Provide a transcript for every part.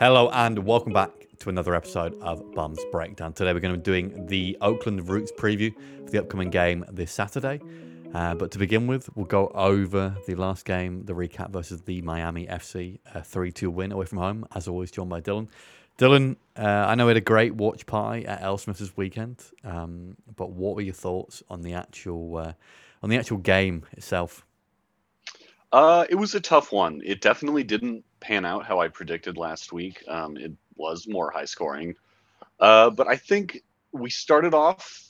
Hello and welcome back to another episode of Bums Breakdown. Today we're going to be doing the Oakland Roots preview for the upcoming game this Saturday. Uh, but to begin with, we'll go over the last game, the recap versus the Miami FC, a 3 2 win away from home. As always, joined by Dylan. Dylan, uh, I know we had a great watch party at AleSmith this weekend, um, but what were your thoughts on the actual uh, on the actual game itself? Uh, it was a tough one. It definitely didn't pan out how I predicted last week. Um, it was more high scoring, uh, but I think we started off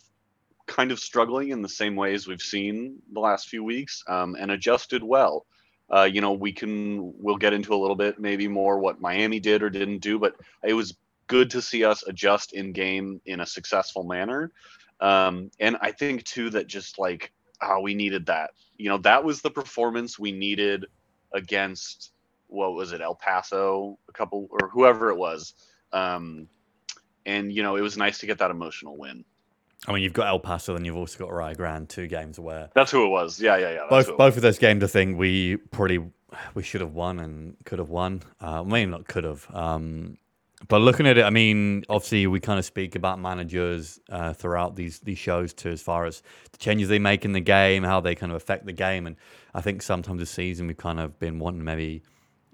kind of struggling in the same ways we've seen the last few weeks, um, and adjusted well. Uh, you know, we can we'll get into a little bit maybe more what Miami did or didn't do, but it was good to see us adjust in game in a successful manner. Um, and I think too that just like oh, we needed that. You know, that was the performance we needed against what was it, El Paso, a couple or whoever it was. Um, and you know, it was nice to get that emotional win. I mean, you've got El Paso, and you've also got Rio Grande, two games where that's who it was. Yeah, yeah, yeah. Both both of those games, I think we probably we should have won and could have won. Uh, maybe not could have. Um, but looking at it, I mean, obviously we kind of speak about managers uh, throughout these these shows too, as far as the changes they make in the game, how they kind of affect the game, and I think sometimes this season we've kind of been wanting maybe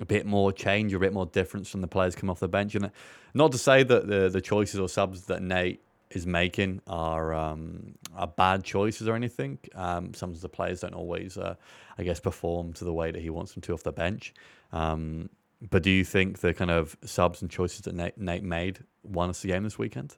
a bit more change a bit more difference from the players come off the bench, and not to say that the the choices or subs that Nate is making are um, are bad choices or anything. Um, the players don't always, uh, I guess, perform to the way that he wants them to off the bench. Um, but do you think the kind of subs and choices that Nate, Nate made won us the game this weekend?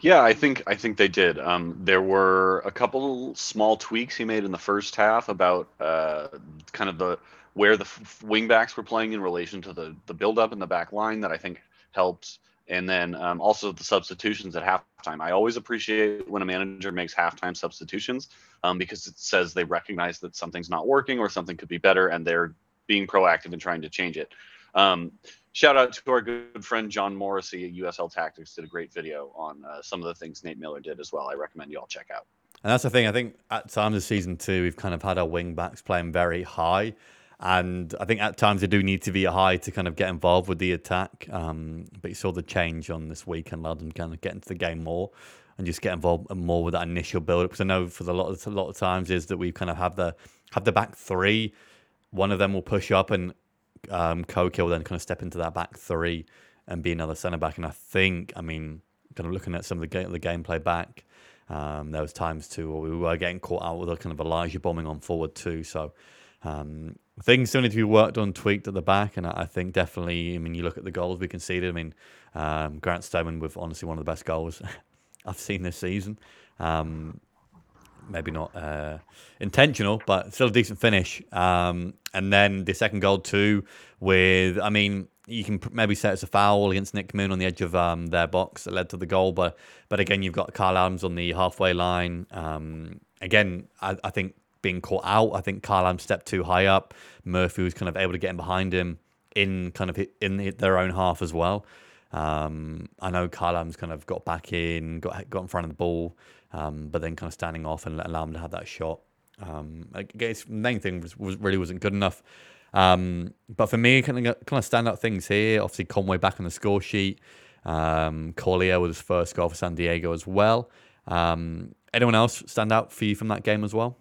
Yeah, I think I think they did. Um, there were a couple small tweaks he made in the first half about uh, kind of the where the f- wingbacks were playing in relation to the the build up in the back line that I think helped. And then um, also the substitutions at halftime. I always appreciate when a manager makes halftime substitutions um, because it says they recognize that something's not working or something could be better, and they're being proactive and trying to change it. Um, shout out to our good friend John Morrissey at USL Tactics did a great video on uh, some of the things Nate Miller did as well. I recommend you all check out. And that's the thing. I think at times of season two, we've kind of had our wing backs playing very high. And I think at times they do need to be high to kind of get involved with the attack. Um, but you saw the change on this weekend, allowed them kind of get into the game more and just get involved more with that initial build up. Because I know for the lot of, a lot of times is that we kind of have the have the back three one of them will push up and um, Koke will then kind of step into that back three and be another centre back. And I think, I mean, kind of looking at some of the, game, the gameplay back, um, there was times too where we were getting caught out with a kind of Elijah bombing on forward too. So um, things still need to be worked on, tweaked at the back. And I think definitely, I mean, you look at the goals we conceded. I mean, um, Grant Stoneman with honestly one of the best goals I've seen this season. Um, maybe not uh, intentional, but still a decent finish. Um, and then the second goal too, with I mean, you can maybe say it's a foul against Nick Moon on the edge of um, their box that led to the goal, but but again, you've got Kyle Adams on the halfway line. Um, again, I, I, think being caught out. I think Kyle Adams stepped too high up. Murphy was kind of able to get in behind him in kind of in their own half as well. Um, I know Kyle Adams kind of got back in, got got in front of the ball um, but then kind of standing off and allow him to have that shot. Um, I guess main thing was, was really wasn't good enough. Um, but for me, kind of kind of standout things here. Obviously, Conway back on the score sheet. Um, Collier with his first goal for San Diego as well. Um, anyone else stand out for you from that game as well?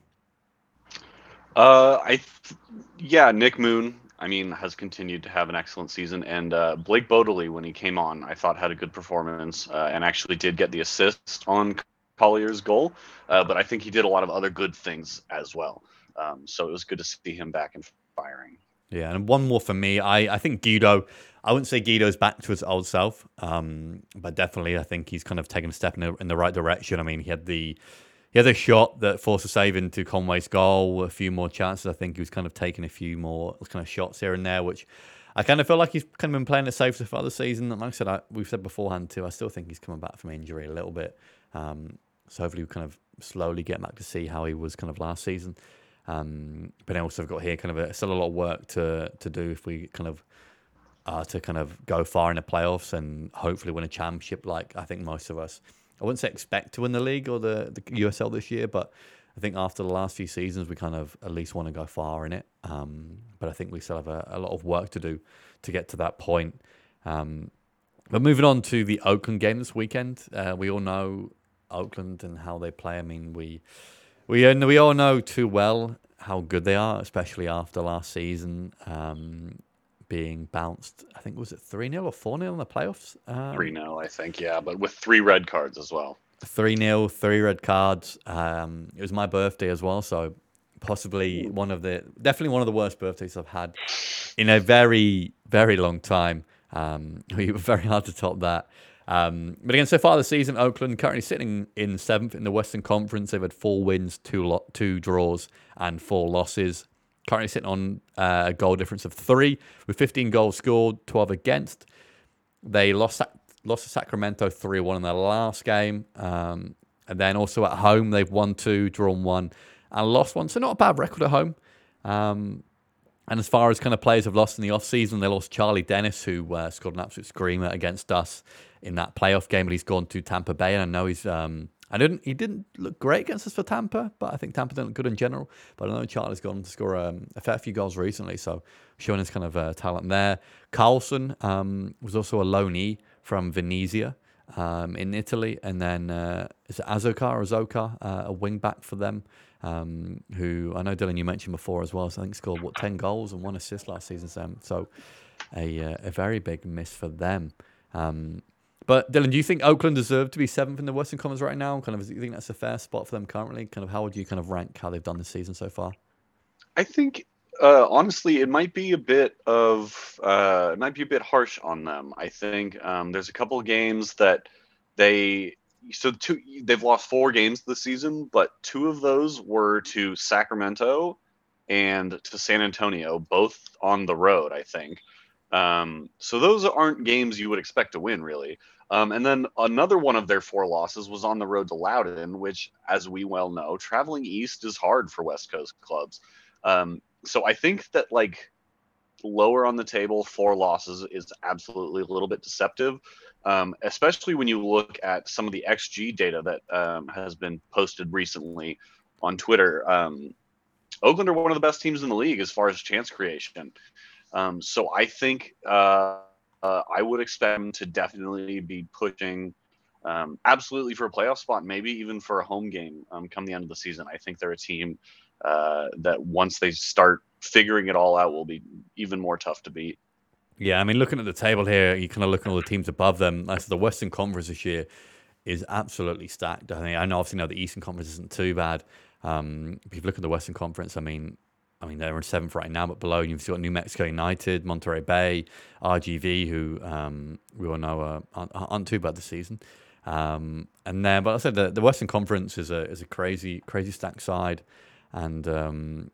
Uh, I, th- yeah, Nick Moon. I mean, has continued to have an excellent season, and uh, Blake Bodily, when he came on, I thought had a good performance, uh, and actually did get the assist on Collier's goal, uh, but I think he did a lot of other good things as well. Um, so it was good to see him back and firing. Yeah, and one more for me. I, I think Guido, I wouldn't say Guido's back to his old self, um, but definitely I think he's kind of taken a step in the, in the right direction. I mean, he had the he had a shot that forced a save into Conway's goal, a few more chances. I think he was kind of taking a few more kind of shots here and there, which I kind of feel like he's kind of been playing it safe so far this season. Like I said, I, we've said beforehand too, I still think he's coming back from injury a little bit. Um, so hopefully we kind of slowly get back to see how he was kind of last season. Um, but also I've got here kind of a, still a lot of work to to do if we kind of uh, to kind of go far in the playoffs and hopefully win a championship. Like I think most of us, I wouldn't say expect to win the league or the, the USL this year, but I think after the last few seasons, we kind of at least want to go far in it. Um, but I think we still have a, a, lot of work to do to get to that point. Um, but moving on to the Oakland game this weekend, uh, we all know Oakland and how they play. I mean, we we we all know too well how good they are, especially after last season um, being bounced. I think was it three 0 or four 0 in the playoffs. Um, three um, 0 I think, yeah, but with three red cards as well. Three 0 three red cards. Um, it was my birthday as well, so possibly one of the definitely one of the worst birthdays I've had in a very very long time. Um, we were very hard to top that. Um, but again, so far this season, Oakland currently sitting in seventh in the Western Conference. They've had four wins, two lo- two draws, and four losses. Currently sitting on uh, a goal difference of three, with 15 goals scored, 12 against. They lost lost to Sacramento 3 1 in their last game. Um, and then also at home, they've won two, drawn one, and lost one. So not a bad record at home. Um, and as far as kind of players have lost in the offseason, they lost Charlie Dennis, who uh, scored an absolute screamer against us in that playoff game, but he's gone to Tampa Bay, and I know he's. Um, I didn't. He didn't look great against us for Tampa, but I think Tampa didn't look good in general. But I know Charlie's gone to score um, a fair few goals recently, so showing his kind of uh, talent there. Carlson um, was also a loanee from Venezia um, in Italy, and then uh, is it Azocar or Zokar, uh, a wing back for them um, who I know Dylan you mentioned before as well. So I think scored what ten goals and one assist last season. Sam. So a uh, a very big miss for them. Um, but Dylan, do you think Oakland deserve to be seventh in the Western Conference right now? Kind of, do you think that's a fair spot for them currently? Kind of, how would you kind of rank how they've done this season so far? I think uh, honestly, it might be a bit of uh, it might be a bit harsh on them. I think um, there's a couple of games that they so two they've lost four games this season, but two of those were to Sacramento and to San Antonio, both on the road, I think. Um, so those aren't games you would expect to win, really. Um, and then another one of their four losses was on the road to Loudoun, which, as we well know, traveling east is hard for West Coast clubs. Um, so I think that like lower on the table, four losses is absolutely a little bit deceptive um, especially when you look at some of the XG data that um, has been posted recently on Twitter. Um, Oakland are one of the best teams in the league as far as chance creation. Um, so I think uh, uh, I would expect them to definitely be pushing um, absolutely for a playoff spot, maybe even for a home game um, come the end of the season. I think they're a team uh, that once they start figuring it all out will be even more tough to beat. Yeah, I mean, looking at the table here, you kind of look at all the teams above them. That's the Western Conference this year is absolutely stacked. I mean, I know obviously know the Eastern Conference isn't too bad. Um, if you look at the Western Conference, I mean, I mean they're in seventh right now, but below you've got New Mexico United, Monterey Bay, RGV, who um, we all know are, aren't, too bad this season. Um, and then, but I said the, the Western Conference is a is a crazy crazy stacked side, and um,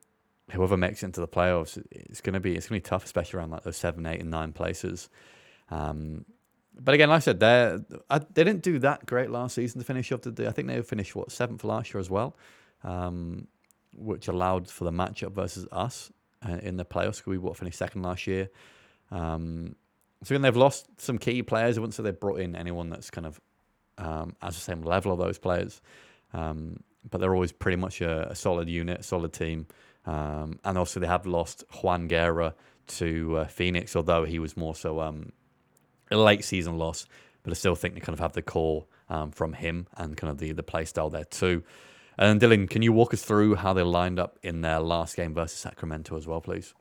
whoever makes it into the playoffs, it's gonna be it's gonna be tough, especially around like those seven, eight, and nine places. Um, but again, like I said, they they didn't do that great last season to finish off. The, day. I think they finished what seventh last year as well, um, which allowed for the matchup versus us uh, in the playoffs. We what finished second last year. Um, so again, they've lost some key players. I wouldn't say they've brought in anyone that's kind of um, as the same level of those players, um, but they're always pretty much a, a solid unit, a solid team. Um, and also they have lost Juan Guerra to uh, Phoenix, although he was more so um, a late season loss. But I still think they kind of have the core um, from him and kind of the the play style there too. And Dylan, can you walk us through how they lined up in their last game versus Sacramento as well, please?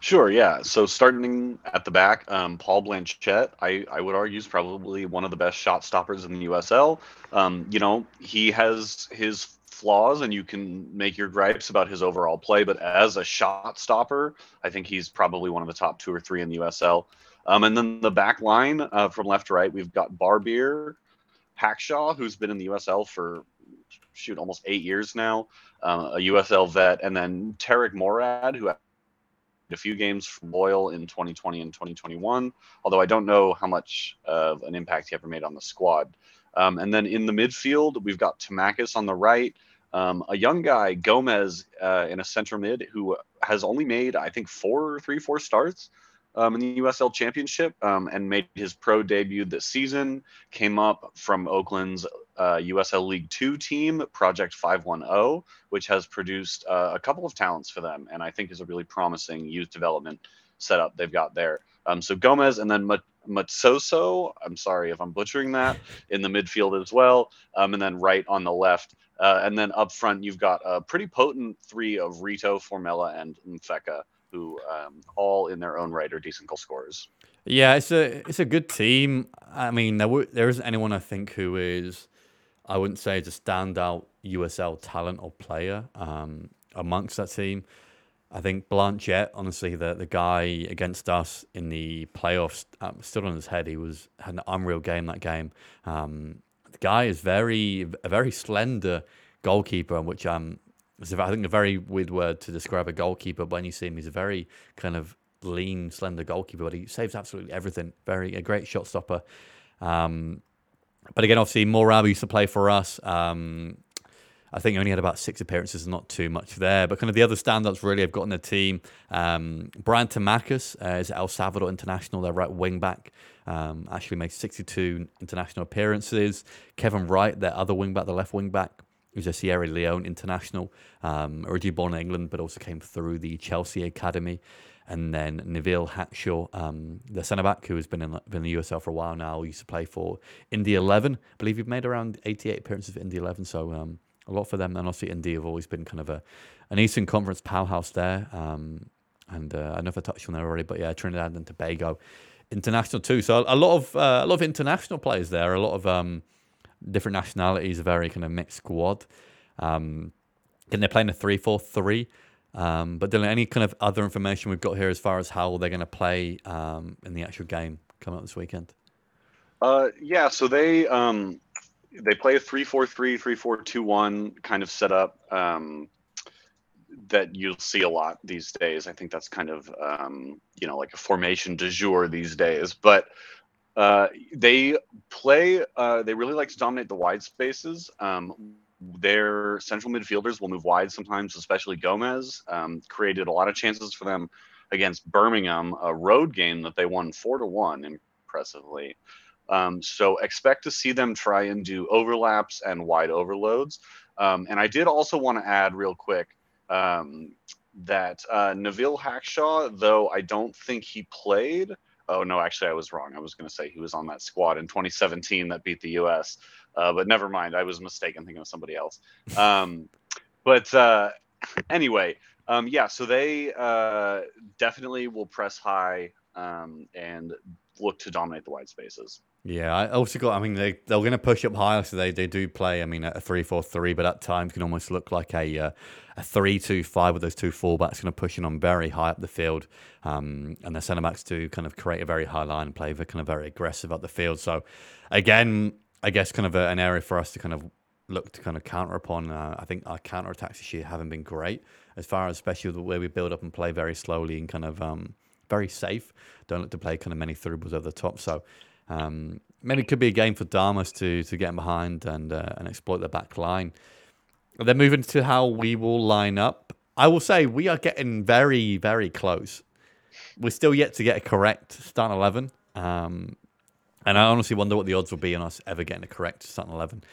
Sure, yeah. So starting at the back, um, Paul Blanchette, I, I would argue, is probably one of the best shot stoppers in the USL. Um, you know, he has his flaws and you can make your gripes about his overall play, but as a shot stopper, I think he's probably one of the top two or three in the USL. Um, and then the back line uh, from left to right, we've got Barbier, Hackshaw, who's been in the USL for shoot almost eight years now, uh, a USL vet, and then Tarek Morad, who had a few games for Loyal in 2020 and 2021, although I don't know how much of an impact he ever made on the squad. Um, and then in the midfield, we've got Tamacas on the right, um, a young guy, Gomez, uh, in a center mid, who has only made, I think, four, three, four starts um, in the USL Championship um, and made his pro debut this season. Came up from Oakland's uh, USL League Two team, Project 510, which has produced uh, a couple of talents for them, and I think is a really promising youth development setup they've got there. Um, so Gomez and then Matsoso. I'm sorry if I'm butchering that in the midfield as well. Um, and then right on the left. Uh, and then up front, you've got a pretty potent three of Rito, Formella, and Mfeka, who um, all in their own right are decent goal scorers. Yeah, it's a it's a good team. I mean, there w- there isn't anyone I think who is, I wouldn't say, is a standout USL talent or player um, amongst that team. I think Blanchette, honestly, the the guy against us in the playoffs, um, still on his head. He was had an unreal game that game. Um, the guy is very a very slender goalkeeper, which um, is I think a very weird word to describe a goalkeeper. But when you see him, he's a very kind of lean, slender goalkeeper, but he saves absolutely everything. Very a great shot stopper. Um, but again, obviously, Morad used to play for us. Um, I think he only had about six appearances, not too much there. But kind of the other standouts really have got in the team. Um, Brian Tamacas uh, is El Salvador international, their right wing back. Um, actually made 62 international appearances. Kevin Wright, their other wing back, the left wing back, who's a Sierra Leone international, um, originally born in England, but also came through the Chelsea Academy. And then Neville Hackshaw, um, the centre back, who has been in, been in the USL for a while now, used to play for Indy 11. I believe you've made around 88 appearances for Indy 11. So um, a lot for them. And obviously, Indy have always been kind of a an Eastern Conference powerhouse there. Um, and uh, I know I touched on that already, but yeah, Trinidad and Tobago international too. So a lot of uh, a lot of international players there. A lot of um, different nationalities. A very kind of mixed squad. Um, and they're playing a three-four-three. Um, but Dylan, any kind of other information we've got here as far as how they're going to play um, in the actual game coming up this weekend? Uh, yeah, so they um, they play a 3-4-3, 3-4-2-1 kind of setup um, that you'll see a lot these days. I think that's kind of um, you know like a formation de jour these days. But uh, they play. Uh, they really like to dominate the wide spaces. Um, their central midfielders will move wide sometimes, especially Gomez. Um, created a lot of chances for them against Birmingham, a road game that they won four to one impressively. Um, so expect to see them try and do overlaps and wide overloads. Um, and I did also want to add real quick um, that uh, Neville Hackshaw, though I don't think he played. Oh no, actually I was wrong. I was going to say he was on that squad in 2017 that beat the U.S. Uh, but never mind, I was mistaken thinking of somebody else. Um, but uh, anyway, um, yeah, so they uh, definitely will press high um, and look to dominate the wide spaces. Yeah, I also got. I mean, they they're going to push up higher, so they, they do play. I mean, a three four three, but at times can almost look like a uh, a three two five with those two fullbacks going to push in on very high up the field, um, and the centre backs do kind of create a very high line and play. Kind of very aggressive up the field. So, again, I guess kind of a, an area for us to kind of look to kind of counter upon. Uh, I think our counter attacks this year haven't been great as far as especially the way we build up and play very slowly and kind of um, very safe. Don't look to play kind of many through balls over the top. So um, maybe it could be a game for Damus to to get behind and uh, and exploit the back line. then moving to how we will line up. I will say we are getting very very close. We're still yet to get a correct start eleven. Um, and I honestly wonder what the odds will be on us ever getting a correct starting 11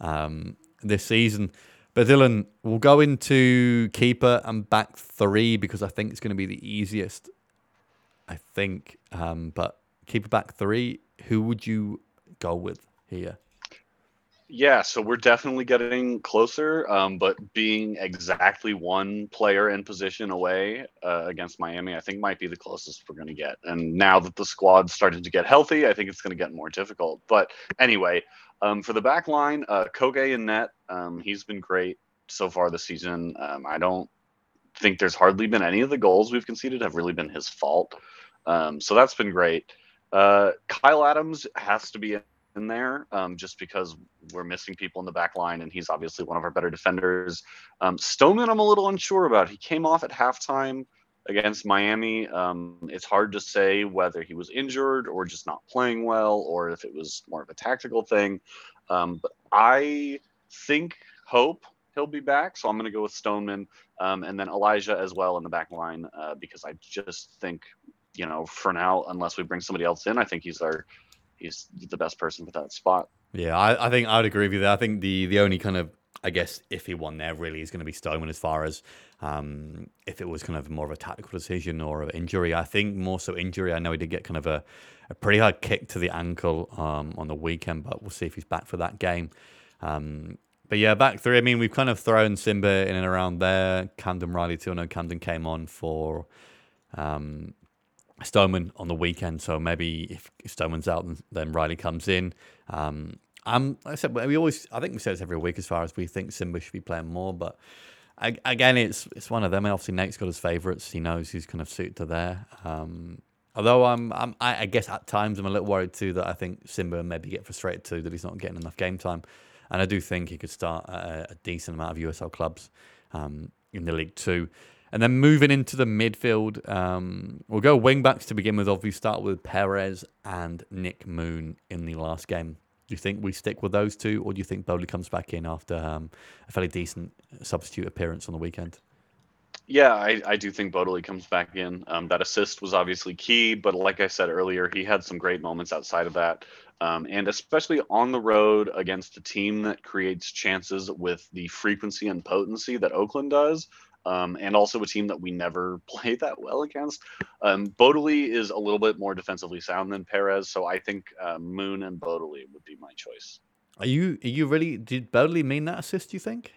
um, this season. But Dylan, we'll go into keeper and back three because I think it's going to be the easiest. I think. Um, but keeper back three, who would you go with here? Yeah, so we're definitely getting closer, um, but being exactly one player in position away uh, against Miami, I think might be the closest we're going to get. And now that the squad's started to get healthy, I think it's going to get more difficult. But anyway, um, for the back line, uh, and net, um, he's been great so far this season. Um, I don't think there's hardly been any of the goals we've conceded have really been his fault. Um, so that's been great. Uh, Kyle Adams has to be in there um, just because we're missing people in the back line and he's obviously one of our better defenders. Um, Stoneman, I'm a little unsure about. He came off at halftime against Miami. Um, it's hard to say whether he was injured or just not playing well or if it was more of a tactical thing. Um, but I think, hope he'll be back. So I'm going to go with Stoneman um, and then Elijah as well in the back line uh, because I just think, you know, for now, unless we bring somebody else in, I think he's our he's the best person for that spot. Yeah, I, I think I'd agree with you there. I think the the only kind of I guess if he won there, really is going to be Stoneman as far as um, if it was kind of more of a tactical decision or an injury. I think more so injury. I know he did get kind of a, a pretty hard kick to the ankle um, on the weekend, but we'll see if he's back for that game. Um, but yeah, back three. I mean, we've kind of thrown Simba in and around there. Camden Riley too. I know Camden came on for um, Stoneman on the weekend, so maybe if Stoneman's out, then Riley comes in. Um, I'm, like I said, we always, I think we say this every week as far as we think Simba should be playing more, but I, again, it's it's one of them. And Obviously, Nate's got his favourites. He knows who's kind of suited to there. Um, although I'm, I'm I, guess at times I'm a little worried too that I think Simba maybe get frustrated too that he's not getting enough game time, and I do think he could start a, a decent amount of USL clubs um, in the league too. And then moving into the midfield, um, we'll go wing backs to begin with. Obviously, start with Perez and Nick Moon in the last game. Do you think we stick with those two, or do you think Bodily comes back in after um, a fairly decent substitute appearance on the weekend? Yeah, I, I do think Bodily comes back in. Um, that assist was obviously key, but like I said earlier, he had some great moments outside of that. Um, and especially on the road against a team that creates chances with the frequency and potency that Oakland does, um, and also a team that we never play that well against. Um, Bodily is a little bit more defensively sound than Perez, so I think uh, Moon and Bodily would be my choice. Are you are you really did Bodily mean that assist? Do You think?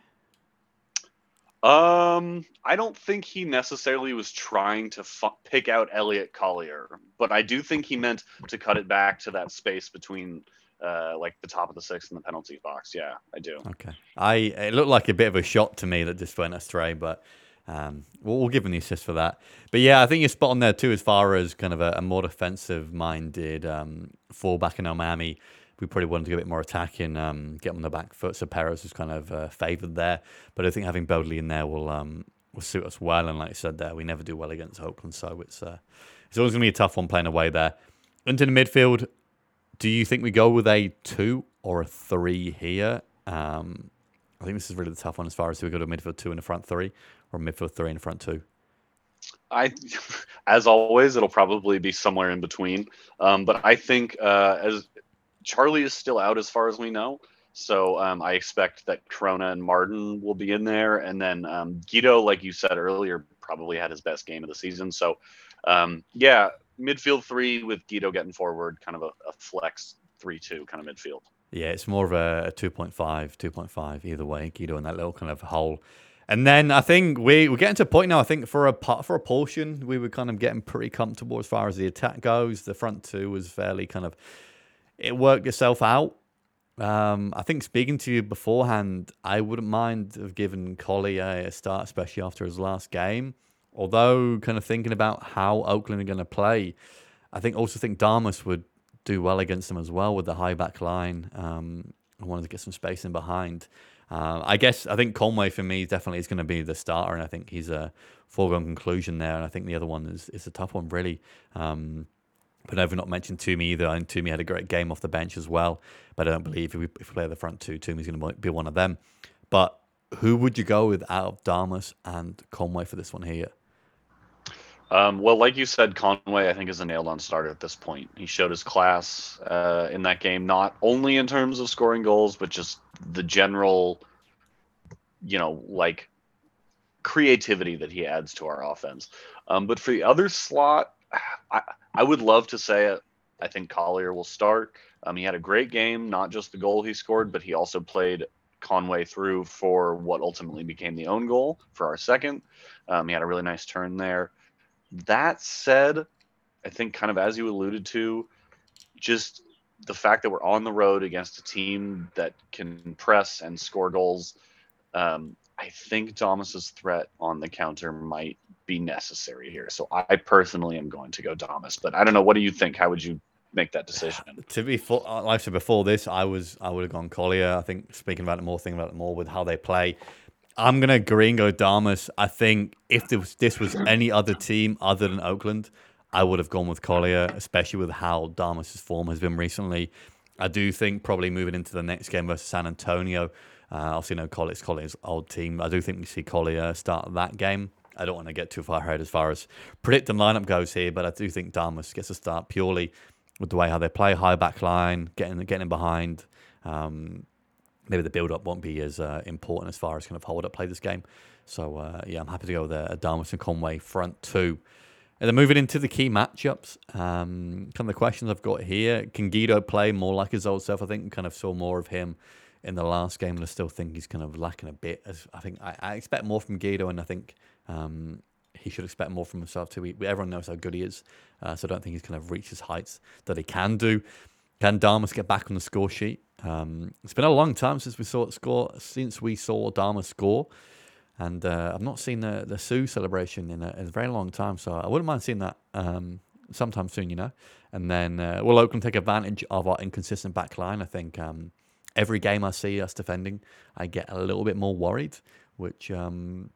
Um, I don't think he necessarily was trying to fu- pick out Elliot Collier, but I do think he meant to cut it back to that space between uh, like the top of the sixth in the penalty box. Yeah, I do. Okay, I it looked like a bit of a shot to me that just went astray, but um, we'll, we'll give him the assist for that. But yeah, I think you're spot on there too, as far as kind of a, a more defensive minded um, fullback in Miami. We probably wanted to get a bit more attacking, um, get on the back foot. So Perez was kind of uh, favoured there, but I think having Bodily in there will um, will suit us well. And like I said, there we never do well against Oakland, so it's uh, it's always going to be a tough one playing away there. Into the midfield, do you think we go with a two or a three here? Um, I think this is really the tough one as far as do we go to midfield two in the front three or midfield three in the front two. I, as always, it'll probably be somewhere in between. Um, but I think uh, as Charlie is still out as far as we know, so um, I expect that Corona and Martin will be in there, and then um, Guido, like you said earlier, probably had his best game of the season. So um, yeah, midfield three with Guido getting forward, kind of a, a flex three two kind of midfield. Yeah, it's more of a, a 2.5, 2.5 either way. Guido in that little kind of hole. And then I think we, we're getting to a point now. I think for a for a portion, we were kind of getting pretty comfortable as far as the attack goes. The front two was fairly kind of it worked itself out. Um, I think speaking to you beforehand, I wouldn't mind have given Collier a start, especially after his last game. Although, kind of thinking about how Oakland are going to play, I think also think Damus would do well against them as well with the high back line. Um, I wanted to get some space in behind. Uh, I guess I think Conway for me definitely is going to be the starter, and I think he's a foregone conclusion there. And I think the other one is is a tough one, really. Um, but I've not mentioned Toomey either. And Toomey had a great game off the bench as well. But I don't believe if we, if we play the front two, Toomey's going to be one of them. But who would you go with out of Damus and Conway for this one here? Um, well, like you said, Conway, I think, is a nailed on starter at this point. He showed his class uh, in that game, not only in terms of scoring goals, but just the general, you know, like creativity that he adds to our offense. Um, but for the other slot, I, I would love to say it. I think Collier will start. Um, he had a great game, not just the goal he scored, but he also played Conway through for what ultimately became the own goal for our second. Um, he had a really nice turn there. That said, I think kind of as you alluded to, just the fact that we're on the road against a team that can press and score goals, um, I think Damus's threat on the counter might be necessary here. So I personally am going to go Damus, but I don't know. What do you think? How would you make that decision? To be full, like I said before this, I was I would have gone Collier. I think speaking about it more, thinking about it more with how they play. I'm gonna agree and go Damus. I think if this was, this was any other team other than Oakland, I would have gone with Collier, especially with how Damus's form has been recently. I do think probably moving into the next game versus San Antonio, uh, obviously no Collier's Collier's old team. I do think we see Collier start that game. I don't want to get too far ahead as far as predicting lineup goes here, but I do think Damus gets a start purely with the way how they play, high back line, getting getting behind. Um, maybe the build up won't be as uh, important as far as kind of hold up play this game. So uh, yeah, I'm happy to go with a Damus and Conway front two. And then moving into the key matchups, um, kind of the questions I've got here. Can Guido play more like his old self? I think kind of saw more of him in the last game, and I still think he's kind of lacking a bit. As I think I, I expect more from Guido, and I think um, he should expect more from himself too. everyone knows how good he is, uh, so I don't think he's kind of reached his heights that he can do. Can Damus get back on the score sheet? Um, it's been a long time since we saw score. Since we saw Damus score, and uh, I've not seen the the Sue celebration in a, in a, very long time. So I wouldn't mind seeing that um, sometime soon. You know, and then uh, will Oakland take advantage of our inconsistent back line? I think um, every game I see us defending, I get a little bit more worried, which um,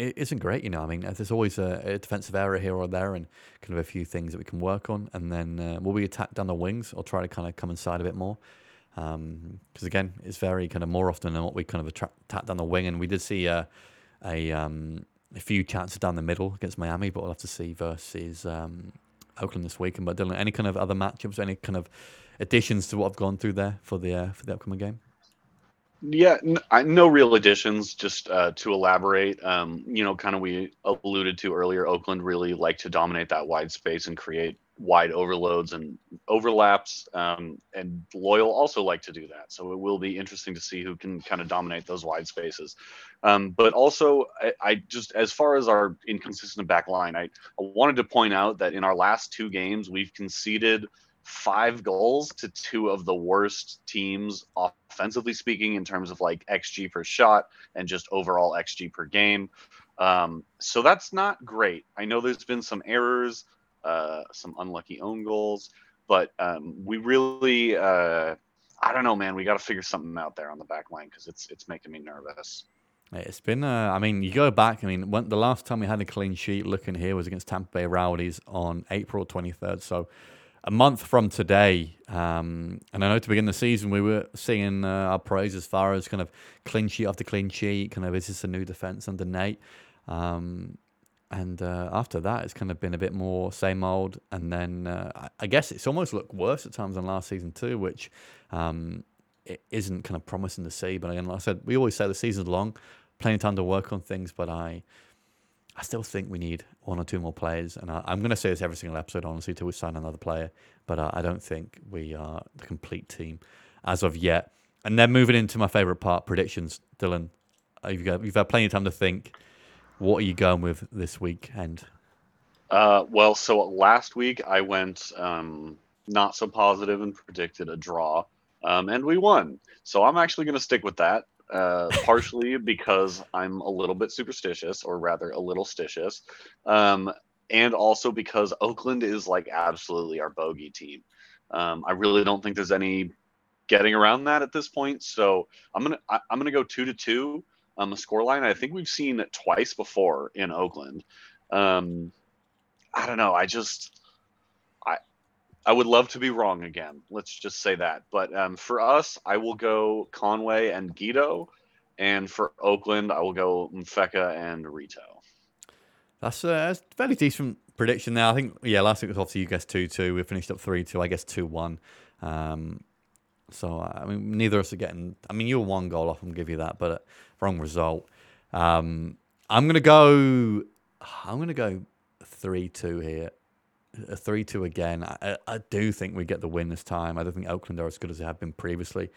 it isn't great, you know. I mean, there's always a, a, defensive error here or there, and kind of a few things that we can work on. And then uh, will we attack down the wings or try to kind of come inside a bit more? Because um, again, it's very kind of more often than what we kind of attack down the wing. And we did see a a, um, a few chances down the middle against Miami, but we'll have to see versus um, Oakland this weekend. But Dylan, any kind of other matchups, any kind of additions to what I've gone through there for the uh, for the upcoming game? Yeah, no real additions. Just uh, to elaborate, um, you know, kind of we alluded to earlier. Oakland really like to dominate that wide space and create wide overloads and overlaps. Um, and Loyal also like to do that. So it will be interesting to see who can kind of dominate those wide spaces. Um, but also, I, I, just as far as our inconsistent back line, I, I wanted to point out that in our last two games, we've conceded five goals to two of the worst teams offensively speaking in terms of like xg per shot and just overall xg per game um, so that's not great i know there's been some errors uh, some unlucky own goals but um, we really uh, i don't know man we got to figure something out there on the back line because it's it's making me nervous it's been, uh, I mean, you go back. I mean, when, the last time we had a clean sheet looking here was against Tampa Bay Rowdies on April 23rd. So a month from today, um, and I know to begin the season we were seeing uh, our praise as far as kind of clean sheet after clean sheet, kind of is this a new defense under Nate? Um, and uh, after that, it's kind of been a bit more same old. And then uh, I guess it's almost looked worse at times than last season too, which um, it isn't kind of promising to see. But again, like I said, we always say the season's long, plenty of time to work on things. But I I still think we need one or two more players, and I, am going to say this every single episode, honestly, till we sign another player. But uh, I don't think we are the complete team as of yet. And then moving into my favorite part, predictions. Dylan, uh, you've, got, you've had plenty of time to think. What are you going with this weekend? Uh, well, so last week I went um, not so positive and predicted a draw, um, and we won. So I'm actually going to stick with that uh, partially because I'm a little bit superstitious, or rather, a little stitious, um, and also because Oakland is like absolutely our bogey team. Um, I really don't think there's any getting around that at this point. So I'm gonna I, am gonna go two to two on the score line. I think we've seen it twice before in Oakland. Um, I don't know. I just I would love to be wrong again. Let's just say that. But um, for us, I will go Conway and Guido, and for Oakland, I will go Mfeka and Rito. That's, uh, that's a fairly decent prediction now. I think yeah, last week was obviously you guessed two two. We finished up three two. I guess two one. Um, so I mean, neither of us are getting. I mean, you were one goal off. I'm give you that, but uh, wrong result. Um, I'm gonna go. I'm gonna go three two here a 3 2 again. I, I, do think we get the win this time. I don't think Oakland are as good as they have been previously.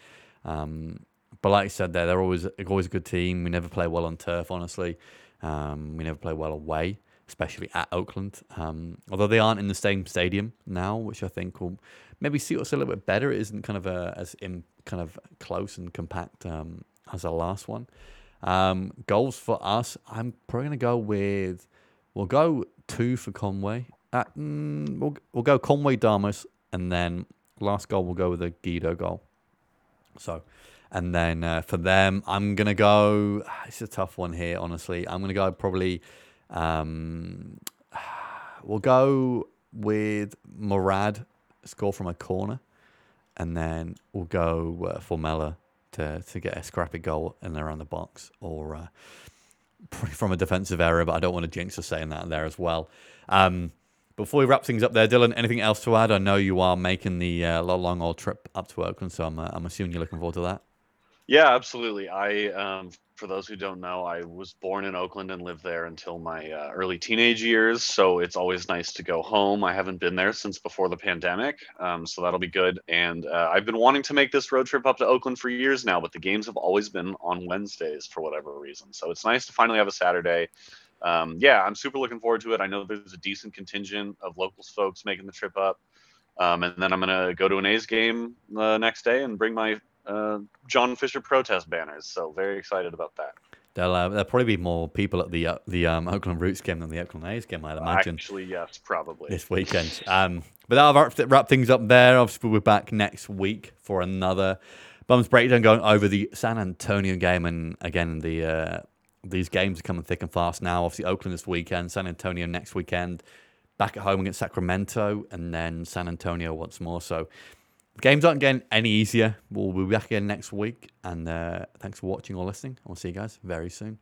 Um, but like I said, there they're always always a good team. We never play well on turf, honestly. Um, we never play well away, especially at Oakland. Um, although they aren't in the same stadium now, which I think will maybe suit us a little bit better. It isn't kind of a, as in kind of close and compact um, as our last one. Um, goals for us, I'm probably going to go with. We'll go two for Conway uh, mm, we'll, we'll go Conway Damus, and then last goal we'll go with a Guido goal. So, and then uh, for them, I'm gonna go. It's a tough one here, honestly. I'm gonna go probably. Um, we'll go with Morad score from a corner, and then we'll go uh, for Mella to to get a scrappy goal and around the box, or uh, from a defensive error. But I don't want to jinx us saying that there as well. Um, before we wrap things up there, Dylan, anything else to add? I know you are making the uh, long old trip up to Oakland, so I'm, uh, I'm assuming you're looking forward to that. Yeah, absolutely. I, um, for those who don't know, I was born in Oakland and lived there until my uh, early teenage years. So it's always nice to go home. I haven't been there since before the pandemic, um, so that'll be good. And uh, I've been wanting to make this road trip up to Oakland for years now, but the games have always been on Wednesdays for whatever reason. So it's nice to finally have a Saturday. Um, yeah, I'm super looking forward to it. I know there's a decent contingent of locals folks making the trip up. Um, and then I'm going to go to an A's game the next day and bring my uh, John Fisher protest banners. So very excited about that. There'll, uh, there'll probably be more people at the uh, the um, Oakland Roots game than the Oakland A's game, I'd imagine. Actually, yes, probably this weekend. Um, but that'll wrap, wrap things up there. Obviously, we'll be back next week for another Bums breakdown going over the San Antonio game, and again the uh, these games are coming thick and fast now. Obviously, Oakland this weekend, San Antonio next weekend, back at home against Sacramento, and then San Antonio once more. So games aren't getting any easier. We'll be back again next week. And uh, thanks for watching or listening. I'll see you guys very soon.